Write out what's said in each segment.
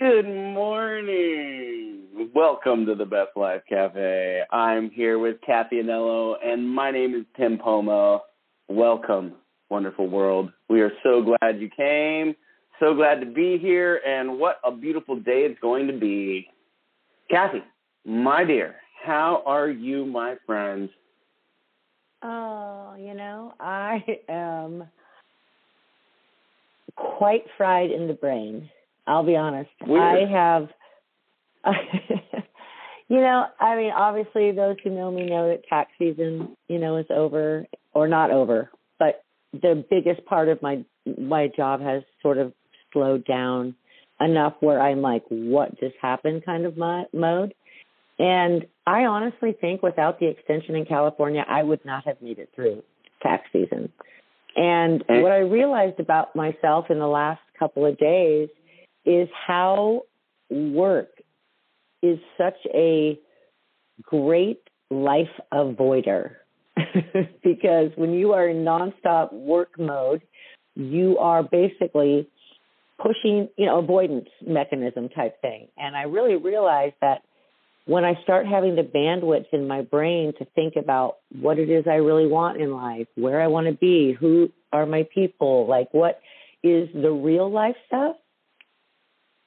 Good morning. Welcome to the Best Life Cafe. I'm here with Kathy Anello, and my name is Tim Pomo. Welcome, wonderful world. We are so glad you came. So glad to be here, and what a beautiful day it's going to be. Kathy, my dear, how are you, my friend? Oh, you know, I am quite fried in the brain. I'll be honest. Weird. I have, you know, I mean, obviously, those who know me know that tax season, you know, is over or not over. But the biggest part of my my job has sort of slowed down enough where I'm like, what just happened, kind of mo- mode. And I honestly think without the extension in California, I would not have made it through tax season. And what I realized about myself in the last couple of days is how work is such a great life avoider. because when you are in nonstop work mode, you are basically pushing, you know, avoidance mechanism type thing. And I really realized that when I start having the bandwidth in my brain to think about what it is I really want in life, where I want to be, who are my people, like what is the real life stuff,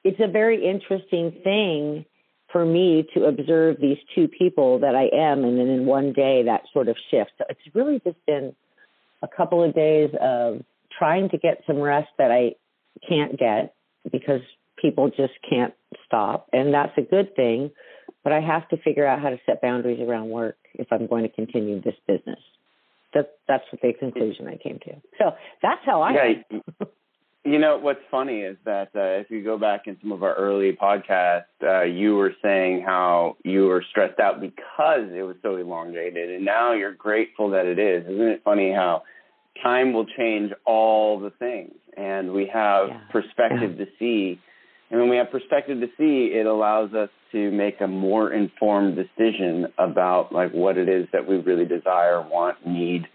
it's a very interesting thing for me to observe these two people that I am, and then in one day that sort of shifts. So it's really just been a couple of days of trying to get some rest that I can't get because people just can't stop, and that's a good thing. But I have to figure out how to set boundaries around work if I'm going to continue this business. That, that's what the conclusion I came to. So that's how I. Yeah, you know what's funny is that uh, if you go back in some of our early podcasts, uh, you were saying how you were stressed out because it was so elongated, and now you're grateful that it is. Isn't it funny how time will change all the things, and we have Yeah. perspective to see, and when we have perspective to see, it allows us to make a more informed decision about like what it is that we really desire, want, need,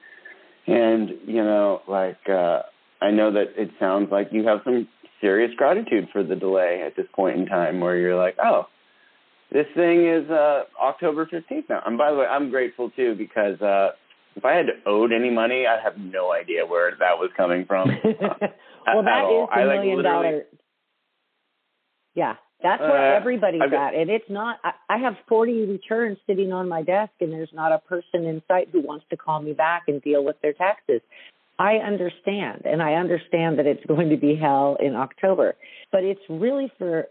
and you know, like. uh I know that it sounds like you have some serious gratitude for the delay at this point in time where you're like, oh, this thing is uh October 15th now. And by the way, I'm grateful too because uh if I had owed any money, I have no idea where that was coming from. well, at that is the I, like, million dollar. Yeah, that's where Uh, everybody's got- at, and it's not. I, I have forty returns sitting on my desk, and there's not a person in sight who wants to call me back and deal with their taxes. I understand, and I understand that it's going to be hell in October, but it's really for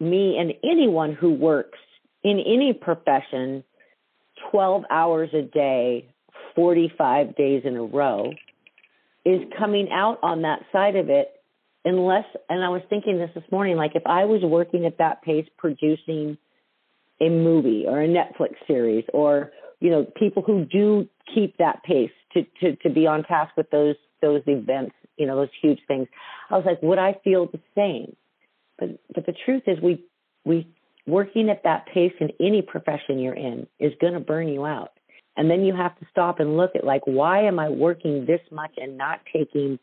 me and anyone who works in any profession 12 hours a day, 45 days in a row, is coming out on that side of it unless and I was thinking this this morning like if I was working at that pace producing a movie or a Netflix series or you know people who do keep that pace to to to be on task with those those events you know those huge things. I was like would I feel the same? But but the truth is we we working at that pace in any profession you're in is going to burn you out. And then you have to stop and look at like why am I working this much and not taking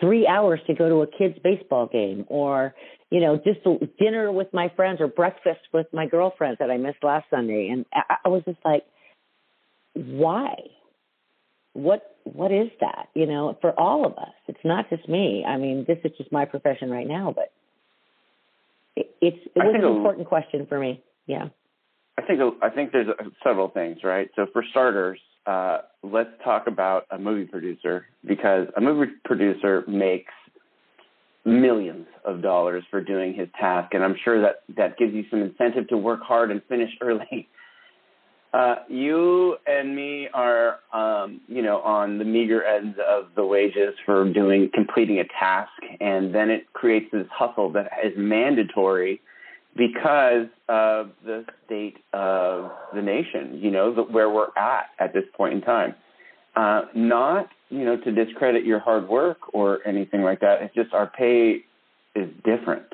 three hours to go to a kid's baseball game? Or you know just dinner with my friends or breakfast with my girlfriends that i missed last sunday. And I was just like why what what is that you know for all of us it's not just me i mean this is just my profession right now but it, it's it was an a- important question for me yeah I think I think there's uh, several things, right? So for starters, uh, let's talk about a movie producer because a movie producer makes millions of dollars for doing his task, and I'm sure that that gives you some incentive to work hard and finish early. Uh, you and me are, um, you know, on the meager ends of the wages for doing completing a task, and then it creates this hustle that is mandatory because of the state of the nation, you know, the, where we're at at this point in time. Uh, not, you know, to discredit your hard work or anything like that. It's just our pay is different.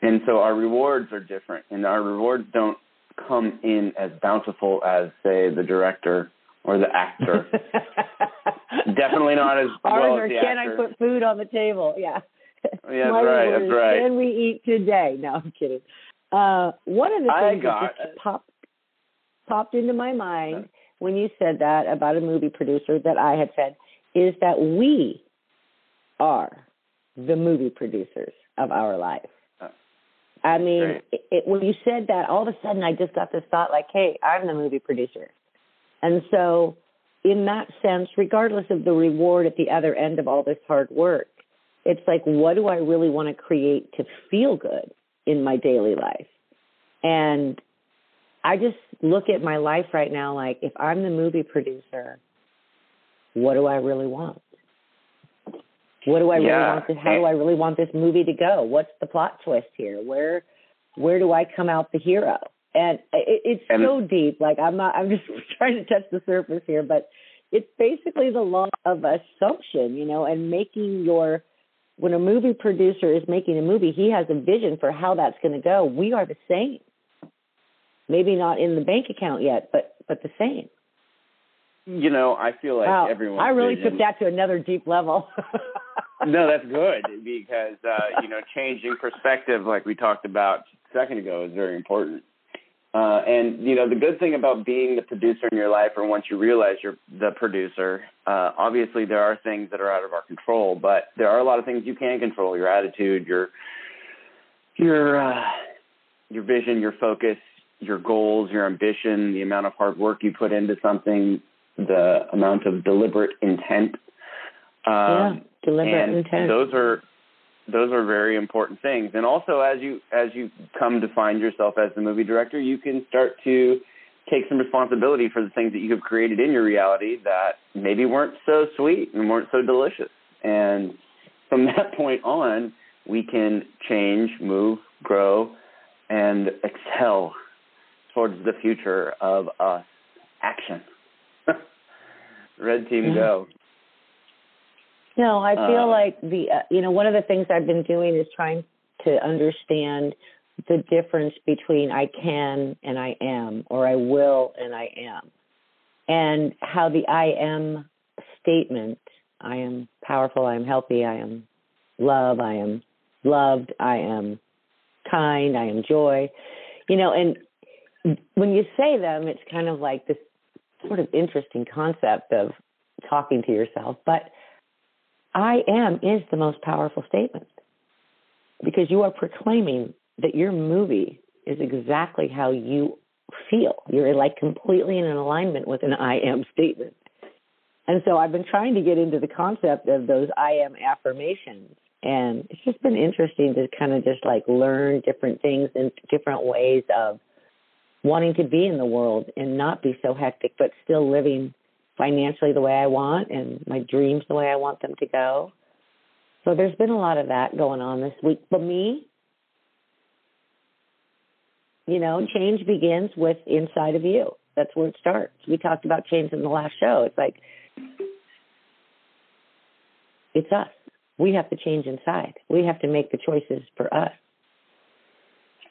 And so our rewards are different, and our rewards don't come in as bountiful as, say, the director or the actor. Definitely not as Ours well as the can actor. I put food on the table? Yeah. Yeah, that's right. That's is, right. Can we eat today? No, I'm kidding. Uh, one of the things got that just popped popped into my mind when you said that about a movie producer that I had said is that we are the movie producers of our life. I mean, it, it, when you said that, all of a sudden I just got this thought like, hey, I'm the movie producer. And so, in that sense, regardless of the reward at the other end of all this hard work, it's like, what do I really want to create to feel good in my daily life? And I just look at my life right now like, if I'm the movie producer, what do I really want? What do I really want? To, how do I really want this movie to go? What's the plot twist here? Where, where do I come out the hero? And it, it's And- so deep. Like I'm not. I'm just trying to touch the surface here, but it's basically the law of assumption, you know, and making your when a movie producer is making a movie, he has a vision for how that's going to go. We are the same. Maybe not in the bank account yet, but but the same. You know, I feel like wow, everyone. I really took that to another deep level. no, that's good because uh, you know changing perspective, like we talked about a second ago, is very important. Uh, and you know the good thing about being the producer in your life, or once you realize you're the producer, uh, obviously there are things that are out of our control, but there are a lot of things you can control: your attitude, your your uh, your vision, your focus, your goals, your ambition, the amount of hard work you put into something, the amount of deliberate intent. Um, yeah, deliberate and intent. those are those are very important things. And also, as you as you come to find yourself as the movie director, you can start to take some responsibility for the things that you have created in your reality that maybe weren't so sweet and weren't so delicious. And from that point on, we can change, move, grow, and excel towards the future of us. Action. Red team, Yeah. go. No, I feel Uh, like the uh, you know one of the things I've been doing is trying to understand the difference between I can and I am, or I will and I am, and how the I am statement I am powerful, I am healthy, I am love, I am loved, I am kind, I am joy, you know, and when you say them, it's kind of like this sort of interesting concept of talking to yourself, but I am is the most powerful statement because you are proclaiming that your movie is exactly how you feel. You're like completely in an alignment with an I am statement. And so I've been trying to get into the concept of those I am affirmations. And it's just been interesting to kind of just like learn different things and different ways of wanting to be in the world and not be so hectic, but still living financially the way I want and my dreams the way I want them to go. So there's been a lot of that going on this week. For me, you know, change begins with inside of you. That's where it starts. We talked about change in the last show. It's like it's us. We have to change inside. We have to make the choices for us.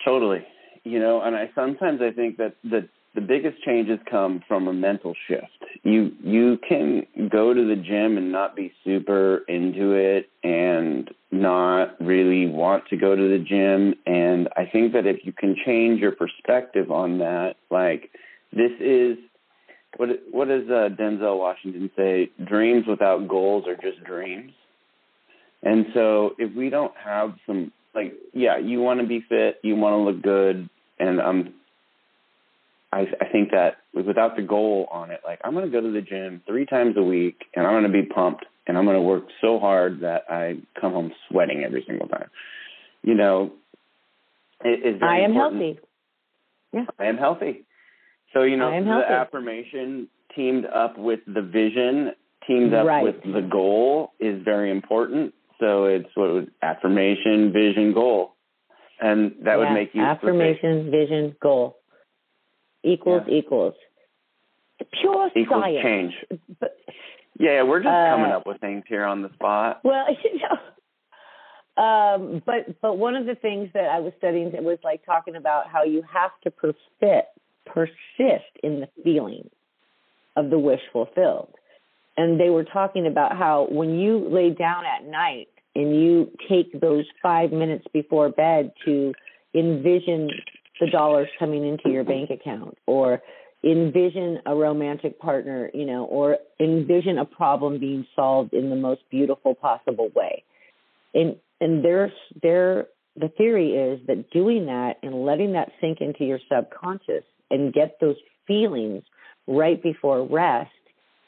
Totally. You know, and I sometimes I think that the the biggest changes come from a mental shift. You you can go to the gym and not be super into it and not really want to go to the gym and I think that if you can change your perspective on that, like this is what what does uh, Denzel Washington say? Dreams without goals are just dreams. And so if we don't have some like yeah, you want to be fit, you want to look good, and um, I I think that without the goal on it, like I'm going to go to the gym three times a week, and I'm going to be pumped, and I'm going to work so hard that I come home sweating every single time. You know, it, it's very I am important. healthy. Yeah. I am healthy. So you know the healthy. affirmation teamed up with the vision, teamed up Right. with the goal is very important. So it's what would affirmation, vision, goal, and that would make you affirmation, vision, goal equals Yeah. equals pure equals science. change. But Yeah, yeah, we're just Uh, coming up with things here on the spot. Well, you know, um, but but one of the things that I was studying was like talking about how you have to persist persist in the feeling of the wish fulfilled, and they were talking about how when you lay down at night and you take those five minutes before bed to envision the dollars coming into your bank account or envision a romantic partner, you know, or envision a problem being solved in the most beautiful possible way. And and there's there the theory is that doing that and letting that sink into your subconscious and get those feelings right before rest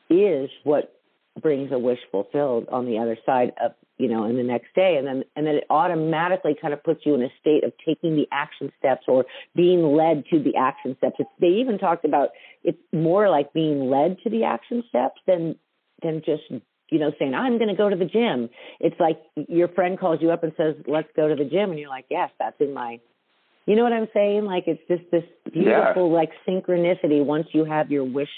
is what brings a wish fulfilled on the other side of you know in the next day. And then and then it automatically kind of puts you in a state of taking the action steps or being led to the action steps. It's, they even talked about it's more like being led to the action steps than than just you know saying i'm going to go to the gym. It's like your friend calls you up and says let's go to the gym. And you're like yes that's in my you know what i'm saying? Like it's just this beautiful yeah. like synchronicity once you have your wish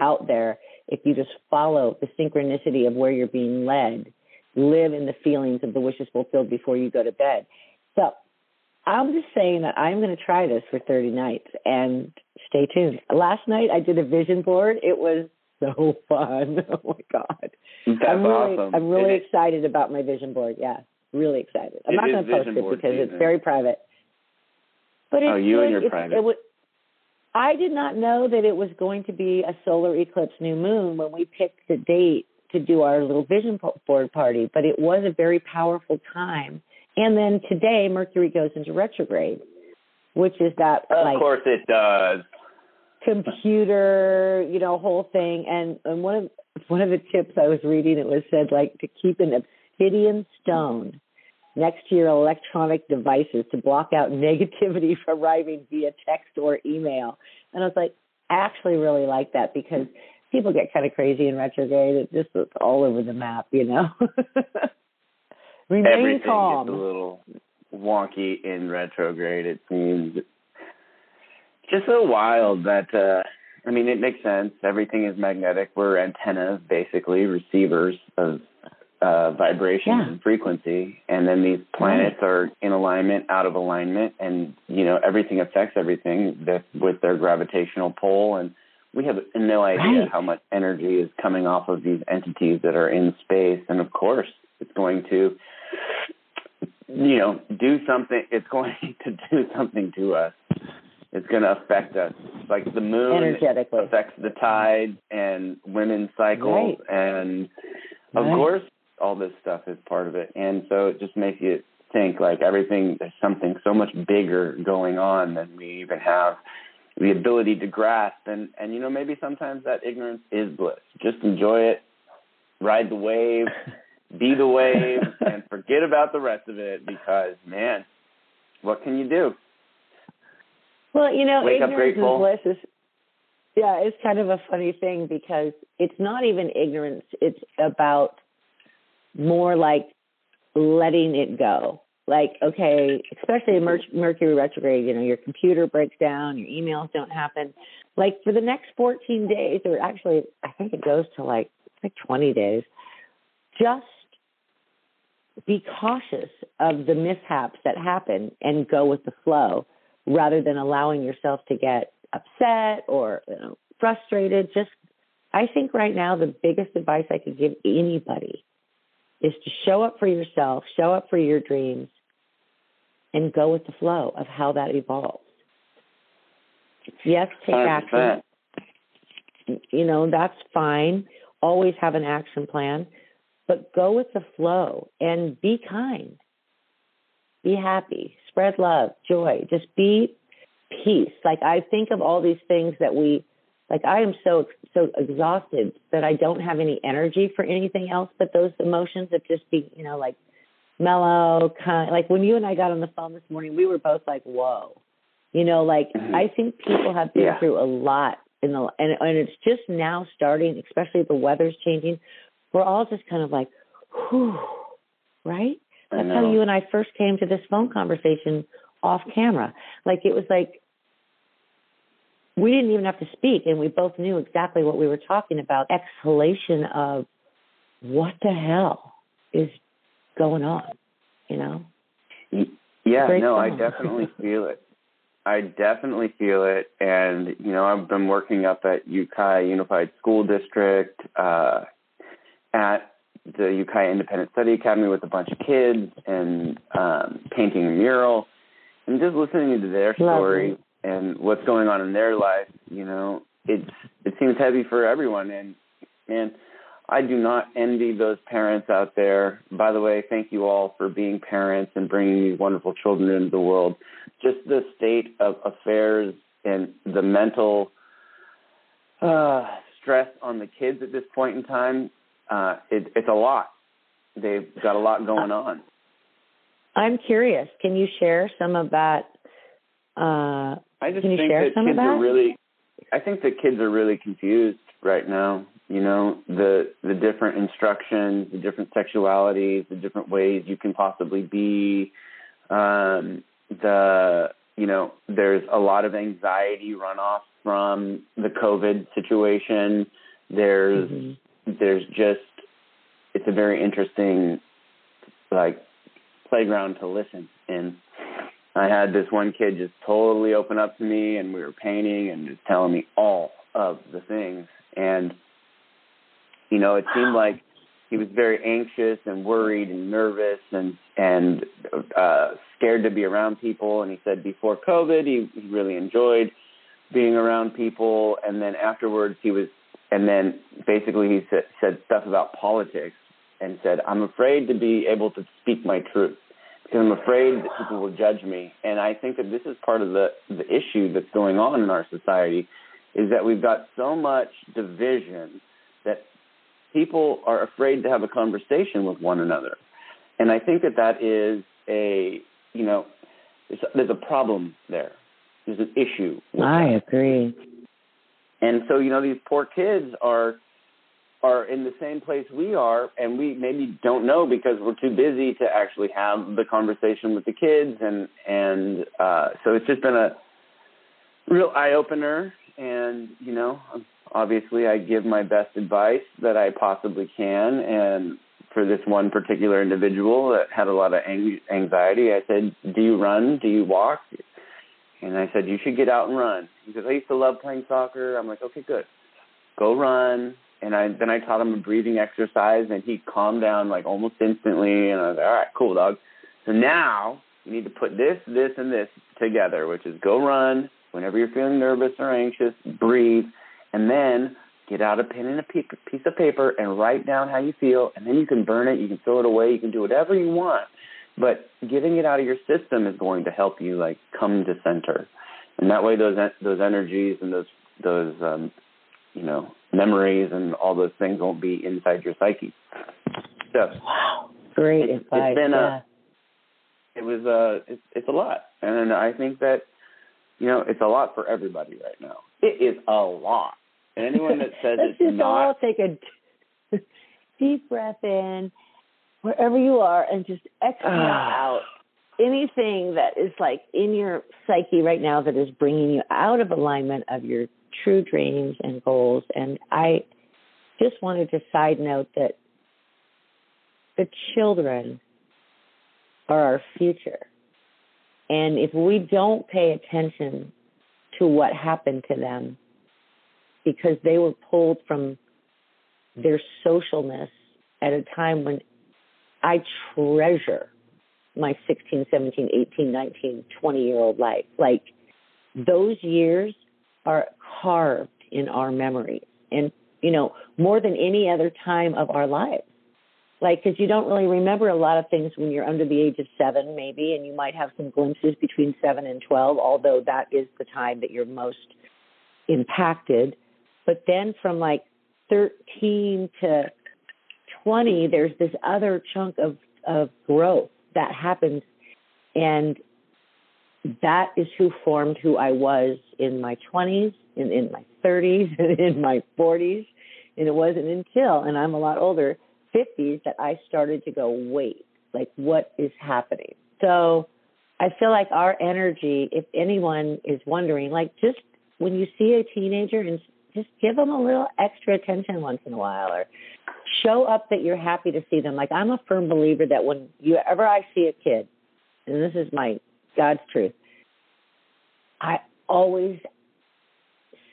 out there if you just follow the synchronicity of where you're being led, live in the feelings of the wishes fulfilled before you go to bed. So I'm just saying that I'm going to try this for 30 nights and stay tuned. Last night I did a vision board. It was so fun. Oh my God. That's I'm really, awesome. I'm really It- excited about my vision board. Yeah, really excited. I'm not going to post it because it's very private. But oh, it's Oh, you and your It's- private. It I did not know that it was going to be a solar eclipse new moon when we picked the date to do our little vision board party, but it was a very powerful time. And then today Mercury goes into retrograde, which is that Of like course it does. computer, you know, whole thing. And, and one of one of the tips I was reading, it was said like to keep an obsidian stone next to your electronic devices to block out negativity from arriving via text or email. And I was like, I actually really like that because people get kind of crazy in retrograde. It just it's all over the map, you know. Remain Everything calm. gets a little wonky in retrograde. It seems just so wild that uh I mean it makes sense. Everything is magnetic. We're antennas, basically receivers of uh vibration Yeah. and frequency. And then these planets are in alignment, out of alignment, and you know everything affects everything that with their gravitational pull and we have no idea Right. how much energy is coming off of these entities that are in space and of course it's going to you know, do something. It's going to do something to us. It's going to affect us. Like the moon affects the tides and women's cycles, and of Right. course, all this stuff is part of it. And so it just makes you think like everything. There's something so much bigger going on than we even have the ability to grasp. And and you know, maybe sometimes that ignorance is bliss. Just enjoy it, ride the wave be the wave and forget about the rest of it because man, what can you do? Well, you know, Wake ignorance grateful. and bliss is yeah, it's kind of a funny thing because it's not even ignorance. It's about more like letting it go. Like, okay, especially in Mer- Mercury retrograde, you know, your computer breaks down, your emails don't happen. Like for the next 14 days, or actually, I think it goes to like like 20 days. Just be cautious of the mishaps that happen and go with the flow rather than allowing yourself to get upset or you know, frustrated. Just, I think right now the biggest advice I could give anybody is to show up for yourself, show up for your dreams, and go with the flow of how that evolves. Yes, take 100%. action. You know, that's fine. Always have an action plan, but go with the flow and be kind. Be happy, spread love, joy, just be peace. Like I think of all these things that we like I am so so exhausted that I don't have any energy for anything else but those emotions of just be, you know, like mellow, kind like when you and I got on the phone this morning, we were both like, Whoa. You know, like Mhm. I think people have been Yeah. through a lot in the and and it's just now starting, especially the weather's changing. We're all just kind of like, whew, right? That's how you and I first came to this phone conversation off camera. Like it was like we didn't even have to speak and we both knew exactly what we were talking about. Exhalation of what the hell is going on, you know? Y- Yeah, no, I definitely feel it. I definitely feel it, and you know, I've been working up at Ukiah Unified School District uh, at the Ukiah Independent Study Academy with a bunch of kids and um, painting a mural and just listening to their story Lovely. And what's going on in their life. You know, it's it seems heavy for everyone, and and I do not envy those parents out there. By the way, thank you all for being parents and bringing these wonderful children into the world. Just the state of affairs and the mental uh, stress on the kids at this point in time, uh, it, it's a lot. They've got a lot going on. I'm curious. Can you share some of that? Uh, I just think that kids are really. I think that kids are really confused right now. You know the the different instructions, the different sexualities, the different ways you can possibly be. Um, the you know there's a lot of anxiety runoff from the COVID situation. There's mhm. there's just it's a very interesting like playground to listen in. I had this one kid just totally open up to me and we were painting and just telling me all of the things. And you know it seemed like he was very anxious and worried and nervous and and uh scared to be around people. And he said before covid he, he really enjoyed being around people. And then afterwards he was and then basically he said, said stuff about politics and said i'm afraid to be able to speak my truth because i'm afraid that people will judge me and i think that this is part of the the issue that's going on in our society is that we've got so much division that people are afraid to have a conversation with one another and i think that that is a you know there's, there's a problem there there's an issue I that. agree. And so, you know, these poor kids are are in the same place we are and we maybe don't know because we're too busy to actually have the conversation with the kids and and uh so it's just been a real eye opener and you know obviously I give my best advice that I possibly can and for this one particular individual that had a lot of ang- anxiety I said do you run do you walk and I said, you should get out and run. He says, I used to love playing soccer. I'm like, okay, good. Go run. And I then I taught him a breathing exercise, and he calmed down like almost instantly. And I was like, all right, cool, dog. So now you need to put this, this, and this together, which is go run. Whenever you're feeling nervous or anxious, breathe, and then get out a pen and a piece of paper and write down how you feel, and then you can burn it, you can throw it away, you can do whatever you want. But getting it out of your system is going to help you like come to center. And that way those those energies and those those um you know memories and all those things won't be inside your psyche so Wow. Great It's- it's advice. been a- it was a, it's it's a lot and i think that you know it's a lot for everybody right now it is a lot and anyone that says Let's it's just all take a deep breath in, wherever you are, and just exhale Ah. out anything that is like in your psyche right now that is bringing you out of alignment of your true dreams and goals. And I just wanted to side note that the children are our future. And if we don't pay attention to what happened to them, because they were pulled from their socialness at a time when I treasure my 16, 17, 18, 19, 20 year old life. Like those years are carved in our memory and, you know, more than any other time of our lives. Like, because you don't really remember a lot of things when you're under the age of seven, maybe, and you might have some glimpses between seven and 12, although that is the time that you're most impacted. But then from like 13 to 20, there's this other chunk of, of growth that happens. And that is who formed who I was in my 20s, in, in my 30s, and in my 40s. And it wasn't until, and I'm a lot older, 50s that I started to go, wait, like what is happening? So I feel like our energy, if anyone is wondering, like just when you see a teenager and just give them a little extra attention once in a while or show up that you're happy to see them. Like I'm a firm believer that when you ever I see a kid, and this is my God's truth, I always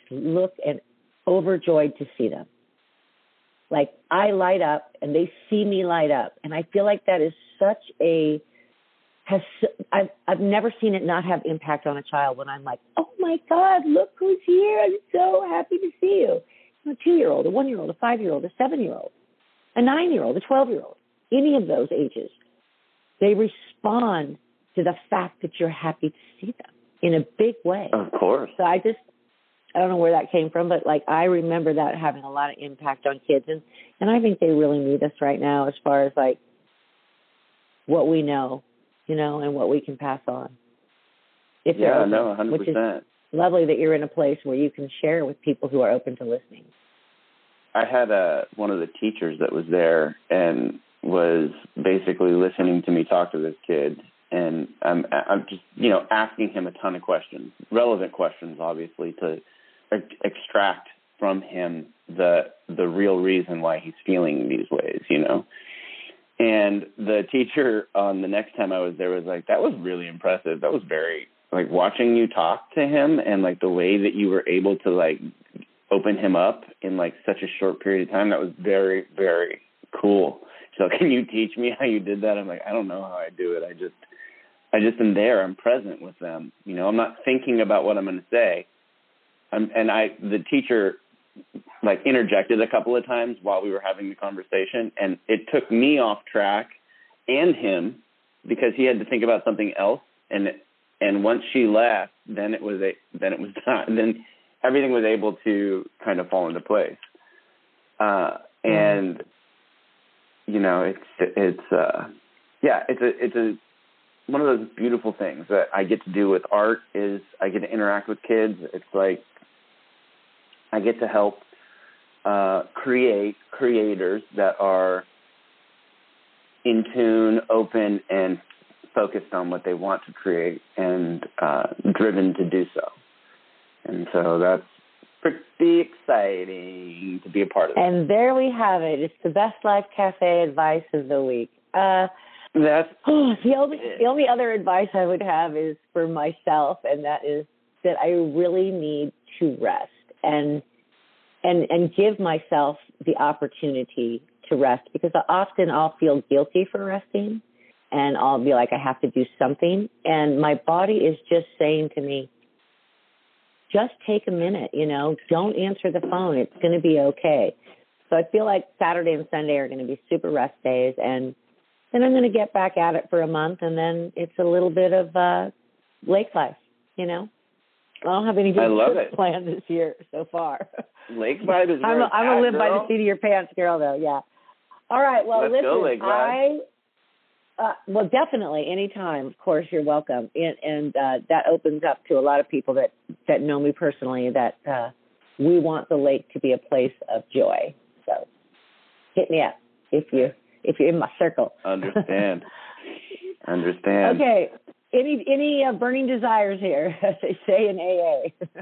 look and overjoyed to see them. Like I light up and they see me light up. And I feel like that is such a, has, I've, I've never seen it not have impact on a child when I'm like, oh my God, look who's here. I'm so happy to see you. A two year old, a one year old, a five year old, a seven year old, a nine year old, a 12 year old, any of those ages. They respond to the fact that you're happy to see them in a big way. Of course. So I just I don't know where that came from, but like I remember that having a lot of impact on kids and and I think they really need us right now as far as like what we know, you know, and what we can pass on. If yeah, open, no, hundred percent. Lovely that you're in a place where you can share with people who are open to listening. I had a uh, one of the teachers that was there and was basically listening to me talk to this kid and I'm I'm just you know asking him a ton of questions, relevant questions, obviously, to extract from him the the real reason why he's feeling these ways, you know. And the teacher on the next time I was there was like, "That was really impressive. That was very like watching you talk to him and like the way that you were able to like open him up in like such a short period of time. That was very very cool." So can you teach me how you did that? I'm like, I don't know how I do it. I just I just am there. I'm present with them. You know, I'm not thinking about what I'm going to say. I'm, and I, the teacher, like interjected a couple of times while we were having the conversation, and it took me off track and him because he had to think about something else. And and once she left, then it was a then it was done. Then everything was able to kind of fall into place. Uh, and mm. you know, it's it's uh, yeah, it's a it's a one of those beautiful things that I get to do with art is I get to interact with kids. It's like I get to help uh, create creators that are in tune, open, and focused on what they want to create and uh, driven to do so. And so that's pretty exciting to be a part of. And there we have it. It's the Best Life Cafe advice of the week. Uh, that's oh, the only the only other advice I would have is for myself, and that is that I really need to rest and and and give myself the opportunity to rest because I often I'll feel guilty for resting and I'll be like I have to do something and my body is just saying to me just take a minute, you know, don't answer the phone. It's going to be okay. So I feel like Saturday and Sunday are going to be super rest days and then I'm going to get back at it for a month, and then it's a little bit of uh, lake life. You know, I don't have any big planned this year so far. Lake vibe is. I'm a, I'm gonna live girl. by the seat of your pants, girl. Though, yeah. All right. Well, Let's listen, go, Lake I. Uh, well, definitely, anytime. Of course, you're welcome, and, and uh, that opens up to a lot of people that that know me personally. That uh, we want the lake to be a place of joy. So, hit me up if you if you're in my circle. Understand. Understand. Okay. Any any uh, burning desires here, as they say in AA.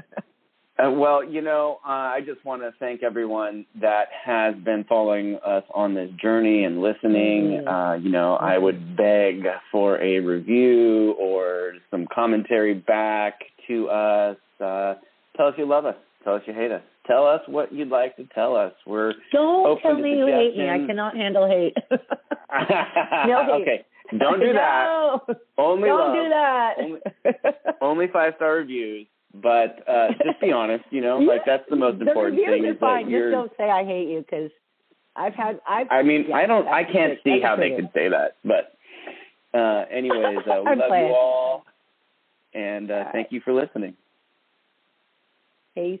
Uh, well, you know, uh, I just want to thank everyone that has been following us on this journey and listening. Mm. Uh, you know, I would beg for a review or some commentary back to us. Uh, tell us you love us. Tell us you hate us. Tell us what you'd like to tell us. We're don't tell me you hate me. I cannot handle hate. no hate. Okay, don't do no. that. Only don't love. do that. only, only five star reviews. But uh just be honest. You know, like that's the most the important thing. Is fine. that you're, Just don't say I hate you because I've had. I've. I mean, yeah, I don't. I can't see how they could say that. But uh anyways, uh, we love playing. you all, and uh, all thank right. you for listening. Peace.